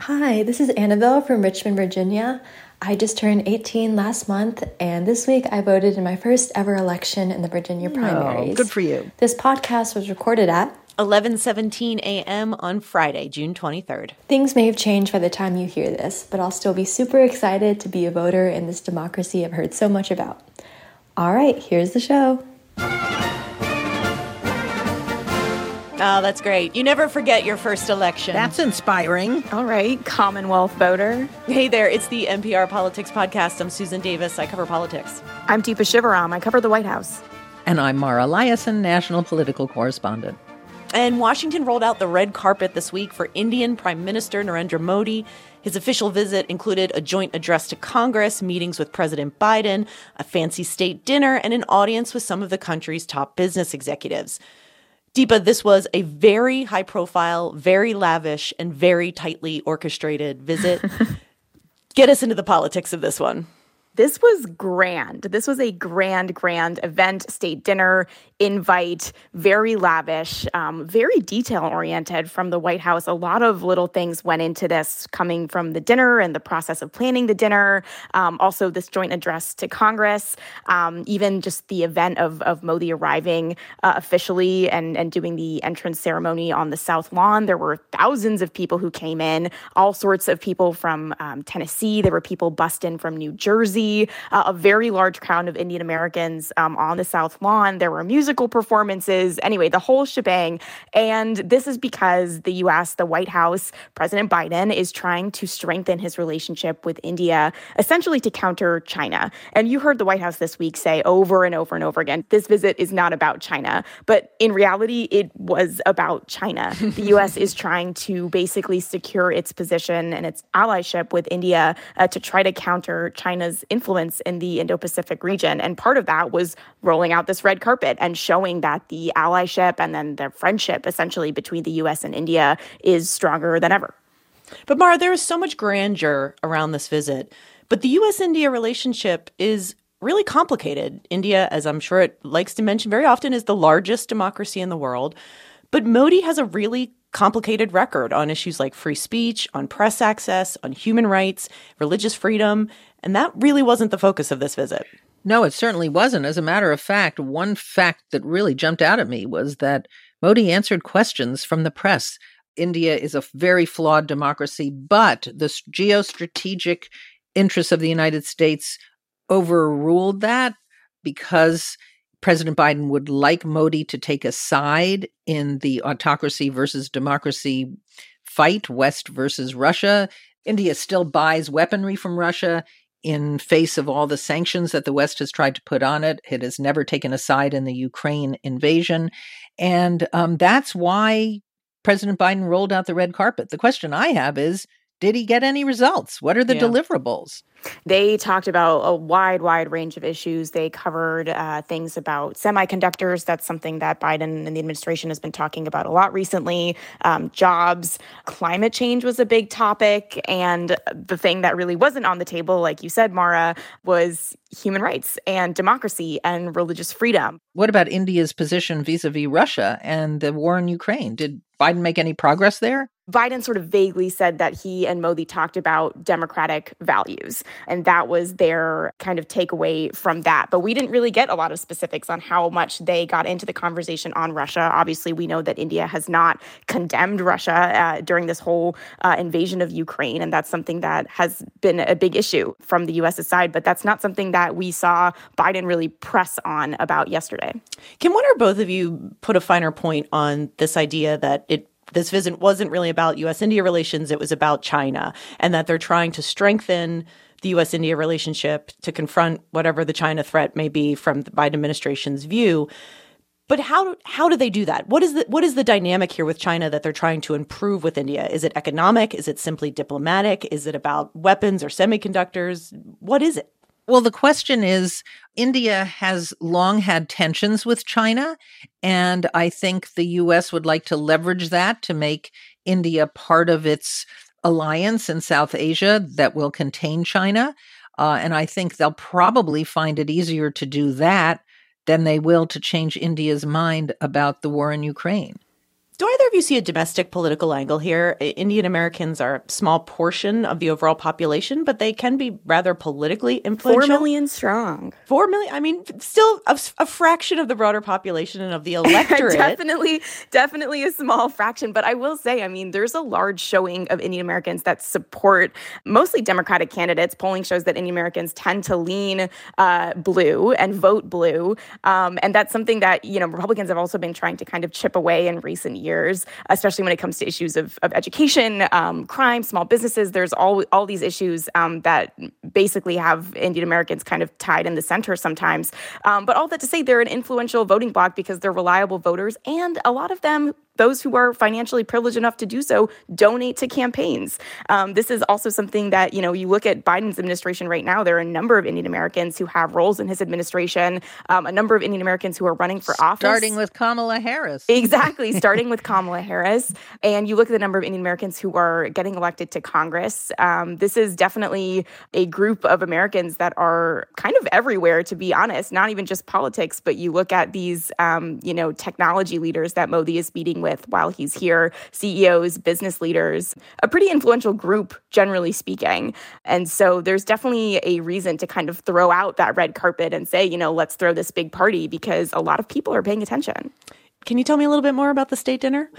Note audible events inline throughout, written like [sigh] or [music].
Hi, this is Annabelle from Richmond, Virginia. I just turned 18 last month, and this week I voted in my first ever election in the Virginia primaries. Oh, good for you. This podcast was recorded at 11:17 a.m. on Friday, June 23rd. Things may have changed by the time you hear this, but I'll still be super excited to be a voter in this democracy I've heard so much about. All right, here's the show. Oh, that's great. You never forget your first election. That's inspiring. All right, Commonwealth voter. Hey there, it's the NPR Politics Podcast. I'm Susan Davis. I cover politics. I'm Deepa Shivaram. I cover the White House. And I'm Mara Liasson, national political correspondent. And Washington rolled out the red carpet this week for Indian Prime Minister Narendra Modi. His official visit included a joint address to Congress, meetings with President Biden, a fancy state dinner, and an audience with some of the country's top business executives. Deepa, this was a very high profile, very lavish, and very tightly orchestrated visit. [laughs] Get us into the politics of this one. This was grand. This was a grand, grand event, state dinner, invite, very lavish, um, very detail oriented from the White House. A lot of little things went into this coming from the dinner and the process of planning the dinner. Um, also, this joint address to Congress, um, even just the event of, of Modi arriving uh, officially and, and doing the entrance ceremony on the South Lawn. There were thousands of people who came in, all sorts of people from um, Tennessee. There were people bussed in from New Jersey, uh, a very large crowd of Indian Americans um, on the South Lawn. There were musical performances. Anyway, the whole shebang. And this is because the US, the White House, President Biden is trying to strengthen his relationship with India, essentially to counter China. And you heard the White House this week say over and over and over again this visit is not about China. But in reality, it was about China. the [laughs] US is trying to basically secure its position and its allyship with India uh, to try to counter China's influence in the Indo Pacific region. And part of that was rolling out this red carpet and showing that the allyship and then the friendship essentially between the US and India is stronger than ever. But Mara, there is so much grandeur around this visit. But the US India relationship is really complicated. India, as I'm sure it likes to mention very often, is the largest democracy in the world. But Modi has a really complicated record on issues like free speech, on press access, on human rights, religious freedom. And that really wasn't the focus of this visit. No, it certainly wasn't. As a matter of fact, one fact that really jumped out at me was that Modi answered questions from the press. India is a very flawed democracy, but the geostrategic interests of the United States overruled that because President Biden would like Modi to take a side in the autocracy versus democracy fight, West versus Russia. India still buys weaponry from Russia in face of all the sanctions that the West has tried to put on it. It has never taken a side in the Ukraine invasion. And um, that's why President Biden rolled out the red carpet. The question I have is did he get any results? What are the yeah. deliverables? They talked about a wide, wide range of issues. They covered uh, things about semiconductors. That's something that Biden and the administration has been talking about a lot recently. Um, jobs, climate change was a big topic. And the thing that really wasn't on the table, like you said, Mara, was human rights and democracy and religious freedom. What about India's position vis a vis Russia and the war in Ukraine? Did Biden make any progress there? Biden sort of vaguely said that he and Modi talked about democratic values. And that was their kind of takeaway from that. But we didn't really get a lot of specifics on how much they got into the conversation on Russia. Obviously, we know that India has not condemned Russia uh, during this whole uh, invasion of Ukraine. And that's something that has been a big issue from the US's side. But that's not something that we saw Biden really press on about yesterday. Can one or both of you put a finer point on this idea that it this visit wasn't really about US India relations, it was about China, and that they're trying to strengthen the US India relationship to confront whatever the China threat may be from the Biden administration's view. But how how do they do that? What is the what is the dynamic here with China that they're trying to improve with India? Is it economic? Is it simply diplomatic? Is it about weapons or semiconductors? What is it? Well, the question is India has long had tensions with China, and I think the US would like to leverage that to make India part of its alliance in South Asia that will contain China. Uh, and I think they'll probably find it easier to do that than they will to change India's mind about the war in Ukraine. Do either of you see a domestic political angle here? Indian Americans are a small portion of the overall population, but they can be rather politically influential. Four million strong. Four million. I mean, still a, a fraction of the broader population and of the [laughs] electorate. definitely, definitely a small fraction. But I will say, I mean, there's a large showing of Indian Americans that support mostly Democratic candidates. Polling shows that Indian Americans tend to lean uh, blue and vote blue, um, and that's something that you know Republicans have also been trying to kind of chip away in recent years, especially when it comes to issues of, of education, um, crime, small businesses. There's all all these issues um, that basically have Indian Americans kind of tied in the center sometimes. Um, but all that to say, they're an influential voting bloc because they're reliable voters, and a lot of them those who are financially privileged enough to do so donate to campaigns. Um, this is also something that, you know, you look at Biden's administration right now, there are a number of Indian Americans who have roles in his administration, um, a number of Indian Americans who are running for office. Starting with Kamala Harris. [laughs] Exactly, [laughs] starting with Kamala Harris. And you look at the number of Indian Americans who are getting elected to Congress. Um, this is definitely a group of Americans that are kind of everywhere, to be honest, not even just politics, but you look at these, um, you know, technology leaders that Modi is meeting with while he's here CEOs, business leaders, a pretty influential group, generally speaking. And so there's definitely a reason to kind of throw out that red carpet and say, you know, let's throw this big party because a lot of people are paying attention. Can you tell me a little bit more about the state dinner?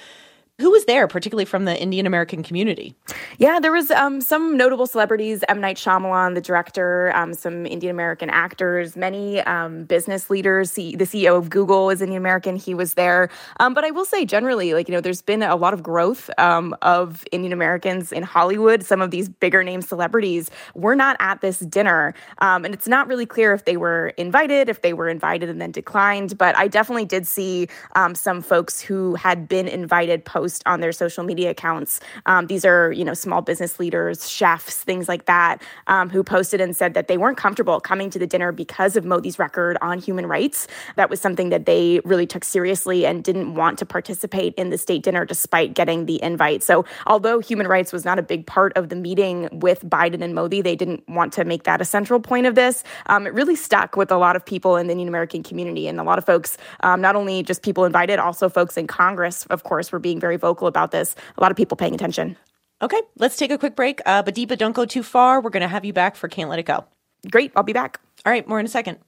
Who was there, particularly from the Indian American community? Yeah, there was um, some notable celebrities: M. Night Shyamalan, the director, um, some Indian American actors, many um, business leaders. the CEO of Google is Indian American; he was there. Um, but I will say, generally, like you know, there's been a lot of growth um, of Indian Americans in Hollywood. Some of these bigger name celebrities were not at this dinner, um, and it's not really clear if they were invited, if they were invited and then declined. But I definitely did see some folks who had been invited post post on their social media accounts. Um, these are, you know, small business leaders, chefs, things like that, um, who posted and said that they weren't comfortable coming to the dinner because of Modi's record on human rights. That was something that they really took seriously and didn't want to participate in the state dinner despite getting the invite. So, although human rights was not a big part of the meeting with Biden and Modi, they didn't want to make that a central point of this. Um, it really stuck with a lot of people in the Indian American community and a lot of folks, um, not only just people invited, also folks in Congress, of course, were being very vocal about this. A lot of people paying attention. Okay, let's take a quick break. Uh, but Deepa, don't go too far. We're going to have you back for Can't Let It Go. Great, I'll be back. All right, more in a second.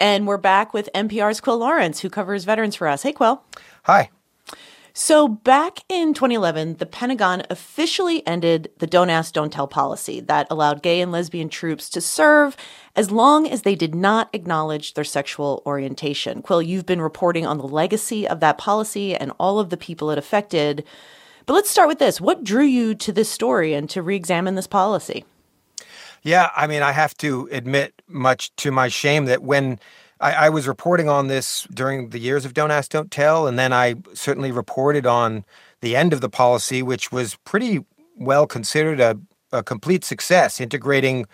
And we're back with NPR's Quil Lawrence, who covers veterans for us. Hey, Quil. Hi. So, back in 2011, the Pentagon officially ended the Don't Ask, Don't Tell policy that allowed gay and lesbian troops to serve as long as they did not acknowledge their sexual orientation. Quil, you've been reporting on the legacy of that policy and all of the people it affected. But let's start with this. What drew you to this story and to re examine this policy? Yeah, I mean, I have to admit, much to my shame, that when I, I, was reporting on this during the years of Don't Ask, Don't Tell, and then I certainly reported on the end of the policy, which was pretty well considered a, a complete success. Integrating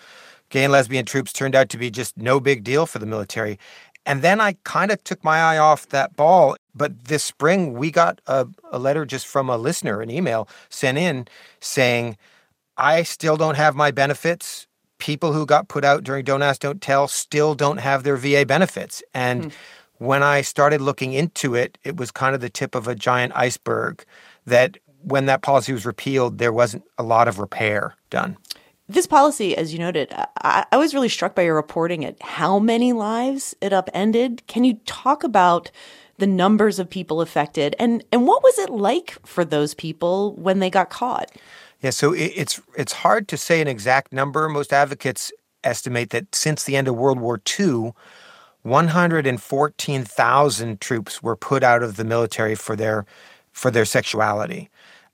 gay and lesbian troops turned out to be just no big deal for the military. And then I kind of took my eye off that ball. But this spring, we got a, a letter just from a listener, an email sent in saying, I still don't have my benefits people who got put out during Don't Ask, Don't Tell still don't have their VA benefits. And mm. when I started looking into it, it was kind of the tip of a giant iceberg that when that policy was repealed, there wasn't a lot of repair done. This policy, as you noted, I, I was really struck by your reporting at how many lives it upended. Can you talk about the numbers of people affected and, and what was it like for those people when they got caught? Yeah, so it's it's hard to say an exact number. Most advocates estimate that since the end of World War II, 114,000 troops were put out of the military for their for their sexuality.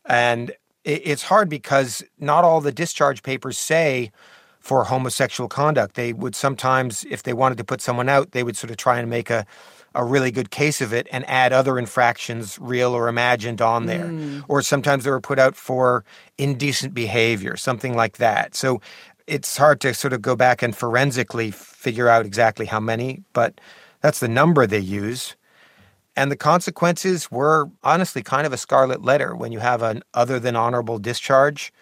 And it's hard because not all the discharge papers say for homosexual conduct. They would sometimes, if they wanted to put someone out, they would sort of try and make a a really good case of it and add other infractions, real or imagined, on there. Mm. Or sometimes they were put out for indecent behavior, something like that. So it's hard to sort of go back and forensically figure out exactly how many, but that's the number they use. And the consequences were honestly kind of a scarlet letter when you have an other than honorable discharge.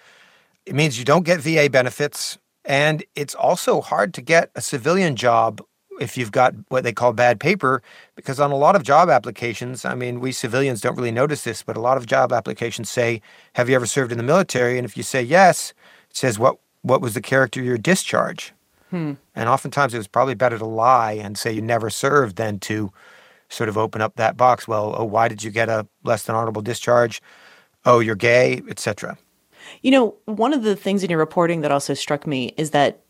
It means you don't get VA benefits, and it's also hard to get a civilian job if you've got what they call bad paper, because on a lot of job applications, I mean, we civilians don't really notice this, but a lot of job applications say, Have you ever served in the military? And if you say yes, it says, What, what was the character of your discharge? Hmm. And oftentimes it was probably better to lie and say you never served than to sort of open up that box. Well, oh, why did you get a less than honorable discharge? Oh, you're gay, etc. You know, one of the things in your reporting that also struck me is that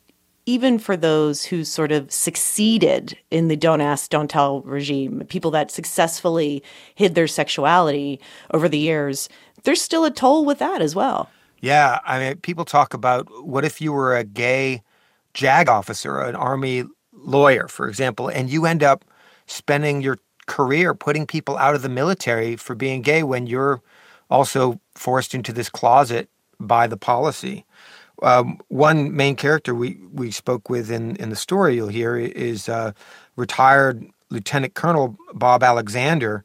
even for those who sort of succeeded in the don't ask, don't tell regime, people that successfully hid their sexuality over the years, there's still a toll with that as well. Yeah. I mean, people talk about what if you were a gay JAG officer, an army lawyer, for example, and you end up spending your career putting people out of the military for being gay when you're also forced into this closet by the policy. Um, one main character we, we spoke with in, in the story you'll hear is uh, retired Lieutenant Colonel Bob Alexander.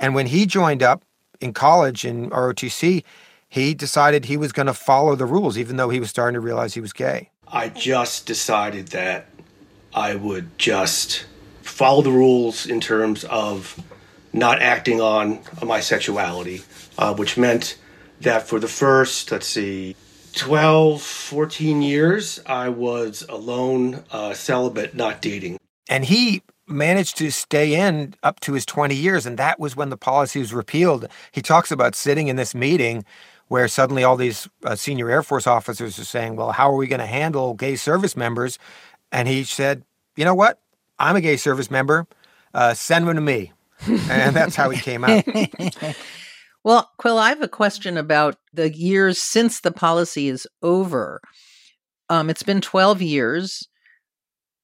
And when he joined up in college in ROTC, he decided he was going to follow the rules, even though he was starting to realize he was gay. I just decided that I would just follow the rules in terms of not acting on my sexuality, uh, which meant that for the first, let's see, 12, 14 years, I was alone, uh, celibate, not dating. And he managed to stay in up to his 20 years. And that was when the policy was repealed. He talks about sitting in this meeting where suddenly all these uh, senior Air Force officers are saying, well, how are we going to handle gay service members? And he said, you know what? I'm a gay service member. Uh, send them to me. [laughs] and that's how he came out. [laughs] Well, Quil, I have a question about the years since the policy is over. Um, it's been 12 years.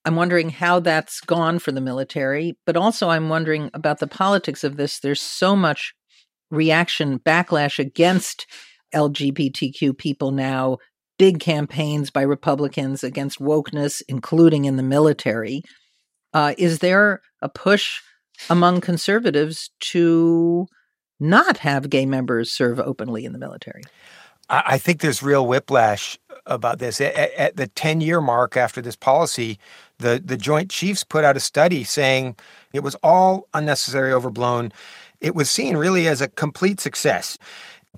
I'm wondering how that's gone for the military, but also I'm wondering about the politics of this. There's so much reaction, backlash against LGBTQ people now, big campaigns by Republicans against wokeness, including in the military. Uh, is there a push among conservatives to not have gay members serve openly in the military? I think there's real whiplash about this. At, the 10 year mark after this policy, the, the Joint Chiefs put out a study saying it was all unnecessary, overblown. It was seen really as a complete success.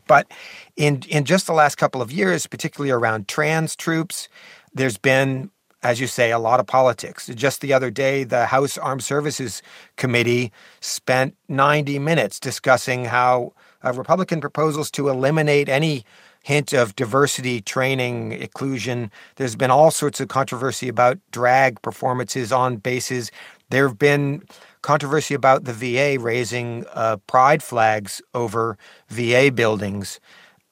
But in, in just the last couple of years, particularly around trans troops, there's been as you say, a lot of politics. Just the other day, the House Armed Services Committee spent 90 minutes discussing how uh, Republican proposals to eliminate any hint of diversity training, inclusion. There's been all sorts of controversy about drag performances on bases. There have been controversy about the VA raising uh, pride flags over VA buildings.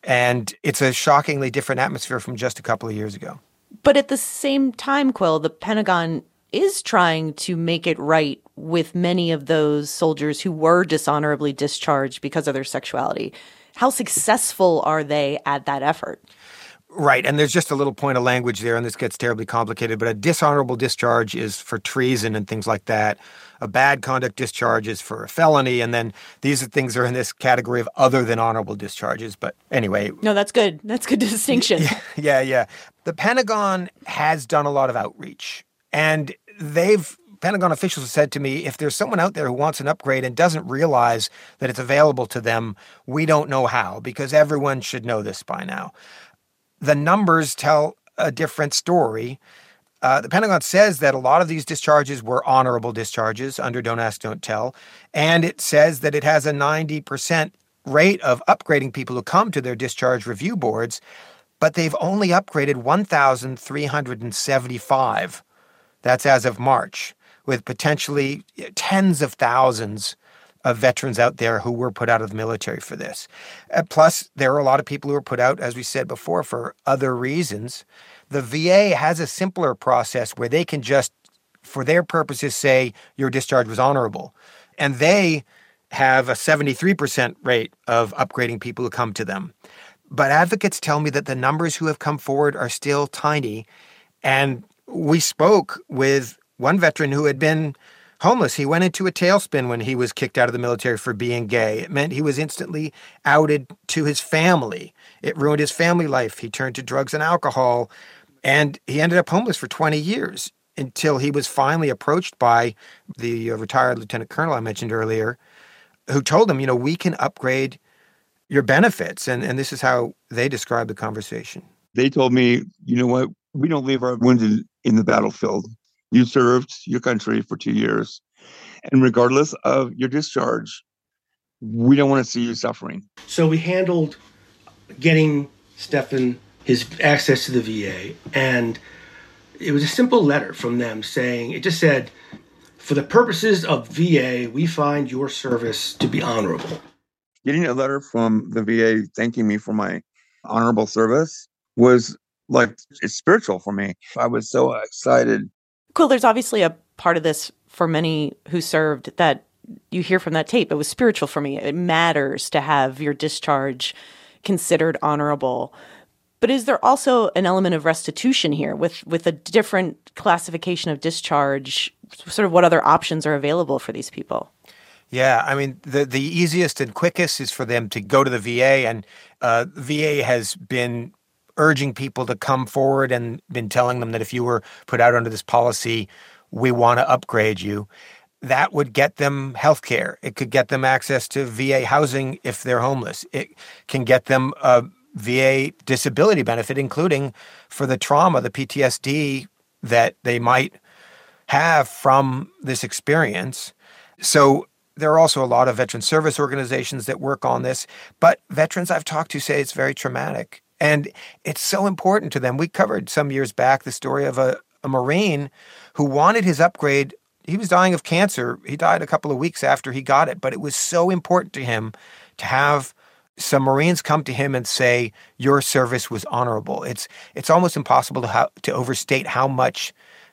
And it's a shockingly different atmosphere from just a couple of years ago. But at the same time, Quil, the Pentagon is trying to make it right with many of those soldiers who were dishonorably discharged because of their sexuality. How successful are they at that effort? Right. And there's just a little point of language there, and this gets terribly complicated. But a dishonorable discharge is for treason and things like that. A bad conduct discharge is for a felony. And then these things are in this category of other than honorable discharges. But anyway. No, that's good. That's good [laughs] distinction. Yeah, yeah, yeah. The Pentagon has done a lot of outreach. And they've Pentagon officials have said to me, if there's someone out there who wants an upgrade and doesn't realize that it's available to them, we don't know how, because everyone should know this by now the numbers tell a different story. Uh, the Pentagon says that a lot of these discharges were honorable discharges under Don't Ask, Don't Tell. And it says that it has a 90% rate of upgrading people who come to their discharge review boards, but they've only upgraded 1,375. That's as of March, with potentially tens of thousands of veterans out there who were put out of the military for this. Uh, plus, there are a lot of people who were put out, as we said before, for other reasons. The VA has a simpler process where they can just, for their purposes, say your discharge was honorable. And they have a 73% rate of upgrading people who come to them. But advocates tell me that the numbers who have come forward are still tiny. And we spoke with one veteran who had been homeless. He went into a tailspin when he was kicked out of the military for being gay. It meant he was instantly outed to his family. It ruined his family life. He turned to drugs and alcohol, and he ended up homeless for 20 years. until he was finally approached by the uh, retired lieutenant colonel I mentioned earlier, who told him, you know, we can upgrade your benefits. And, and this is how they described the conversation. They told me, you know what, we don't leave our wounded in the battlefield. You served your country for two years. And regardless of your discharge, we don't want to see you suffering. So we handled getting Stefan his access to the VA. And it was a simple letter from them saying, it just said, for the purposes of VA, we find your service to be honorable. Getting a letter from the VA thanking me for my honorable service was like it's spiritual for me. I was so excited. Cool. There's obviously a part of this for many who served that you hear from that tape. It was spiritual for me. It matters to have your discharge considered honorable. But is there also an element of restitution here with with a different classification of discharge? Sort of what other options are available for these people? Yeah, I mean the the easiest and quickest is for them to go to the VA, and uh, VA has been urging people to come forward and been telling them that if you were put out under this policy, we want to upgrade you. That would get them health care. It could get them access to VA housing if they're homeless. It can get them a VA disability benefit, including for the trauma, the PTSD that they might have from this experience. So there are also a lot of veteran service organizations that work on this, but veterans I've talked to say it's very traumatic. And it's so important to them. We covered some years back the story of a, a Marine who wanted his upgrade. He was dying of cancer. He died a couple of weeks after he got it, but it was so important to him to have some Marines come to him and say, "Your service was honorable." It's it's almost impossible to to overstate how much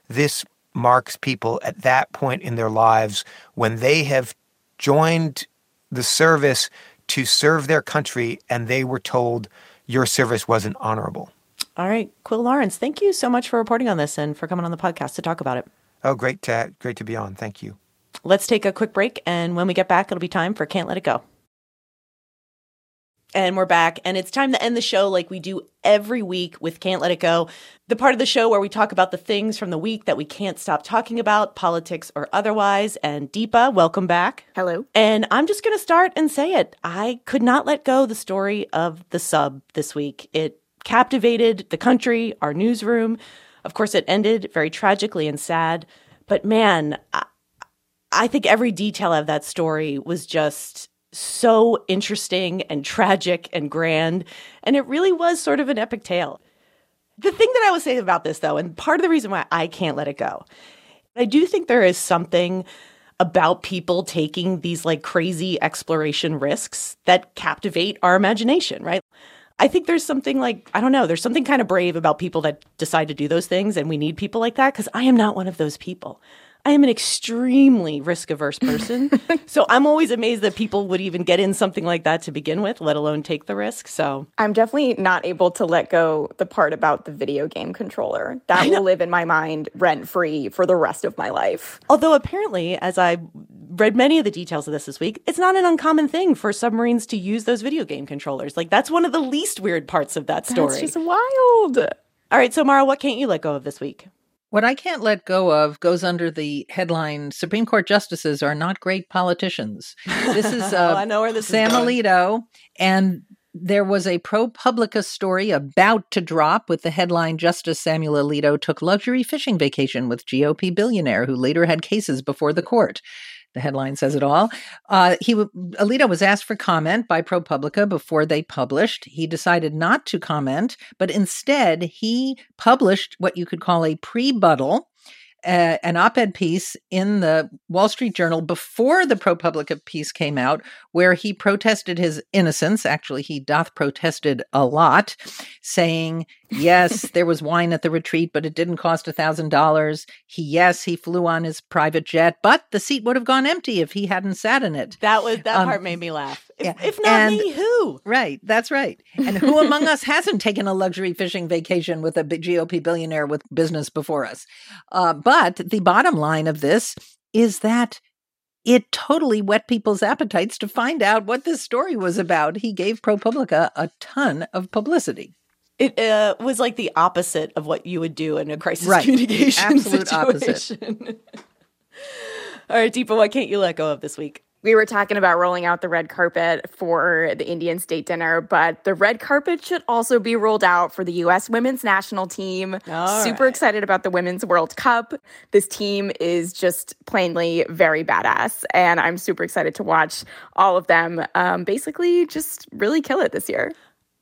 this marks people at that point in their lives when they have joined the service to serve their country and they were told your service wasn't honorable. All right, Quil Lawrence, thank you so much for reporting on this and for coming on the podcast to talk about it. Oh, great to great to be on. Thank you. Let's take a quick break, and when we get back, it'll be time for Can't Let It Go. And we're back, and it's time to end the show like we do every week with Can't Let It Go, the part of the show where we talk about the things from the week that we can't stop talking about, politics or otherwise. And Deepa, welcome back. Hello. And I'm just going to start and say it. I could not let go the story of the sub this week. It captivated the country, our newsroom. Of course, it ended very tragically and sad. But man, I, I think every detail of that story was just so interesting and tragic and grand. And it really was sort of an epic tale. The thing that I would say about this, though, and part of the reason why I can't let it go, I do think there is something about people taking these like crazy exploration risks that captivate our imagination, right? I think there's something like, I don't know, there's something kind of brave about people that decide to do those things, and we need people like that because I am not one of those people. I am an extremely risk averse person. [laughs] so I'm always amazed that people would even get in something like that to begin with, let alone take the risk. So I'm definitely not able to let go the part about the video game controller. That will live in my mind rent free for the rest of my life. Although apparently, as I read many of the details of this this week, it's not an uncommon thing for submarines to use those video game controllers. Like that's one of the least weird parts of that story. It's just wild. All right, so Mara, what can't you let go of this week? What I can't let go of goes under the headline Supreme Court justices are not great politicians. This is [laughs] uh, oh, I know where this Sam is going. Alito, and there was a ProPublica story about to drop with the headline Justice Samuel Alito took luxury fishing vacation with GOP billionaire who later had cases before the court. The headline says it all. Uh, he Alito was asked for comment by ProPublica before they published. He decided not to comment, but instead he published what you could call a pre-buttal uh, an op-ed piece in the Wall Street Journal before the ProPublica piece came out, where he protested his innocence. Actually, he doth protested a lot, saying, "Yes, there was wine at the retreat, but it didn't cost a thousand dollars. He, yes, he flew on his private jet, but the seat would have gone empty if he hadn't sat in it." That was that Um, part made me laugh. If, yeah, if not and- me, who? Right, that's right. And who among us hasn't taken a luxury fishing vacation with a GOP billionaire with business before us? Uh, but the bottom line of this is that it totally whet people's appetites to find out what this story was about. He gave ProPublica a ton of publicity. It uh, was like the opposite of what you would do in a crisis Right. The communication absolute [laughs] opposite. situation. [laughs] All right, Deepa, what can't you let go of this week? We were talking about rolling out the red carpet for the Indian state dinner, but the red carpet should also be rolled out for the U.S. women's national team. All Super right. excited about the Women's World Cup. This team is just plainly very badass, and I'm super excited to watch all of them um, basically just really kill it this year.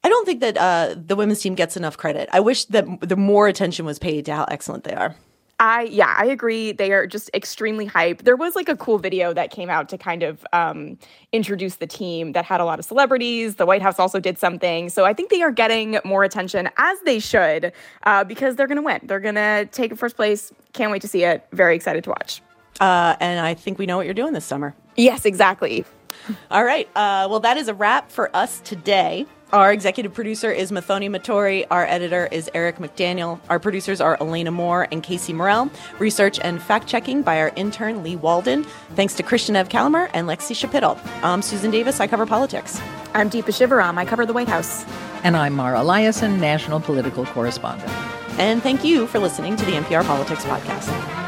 I don't think that uh, the women's team gets enough credit. I wish that the more attention was paid to how excellent they are. I yeah, I agree. They are just extremely hype. There was like a cool video that came out to kind of um, introduce the team that had a lot of celebrities. The White House also did something, so I think they are getting more attention as they should uh, because they're going to win. They're going to take first place. Can't wait to see it. Very excited to watch. Uh, and I think we know what you're doing this summer. Yes, exactly. [laughs] All right. Uh, well, that is a wrap for us today. Our executive producer is Muthoni Muturi. Our editor is Eric McDaniel. Our producers are Elena Moore and Casey Morell. Research and fact checking by our intern Lee Walden. Thanks to Krishnadev Calamur and Lexie Schapitl. I'm Susan Davis. I cover politics. I'm Deepa Shivaram. I cover the White House. And I'm Mara Liasson, national political correspondent. And thank you for listening to the NPR Politics Podcast.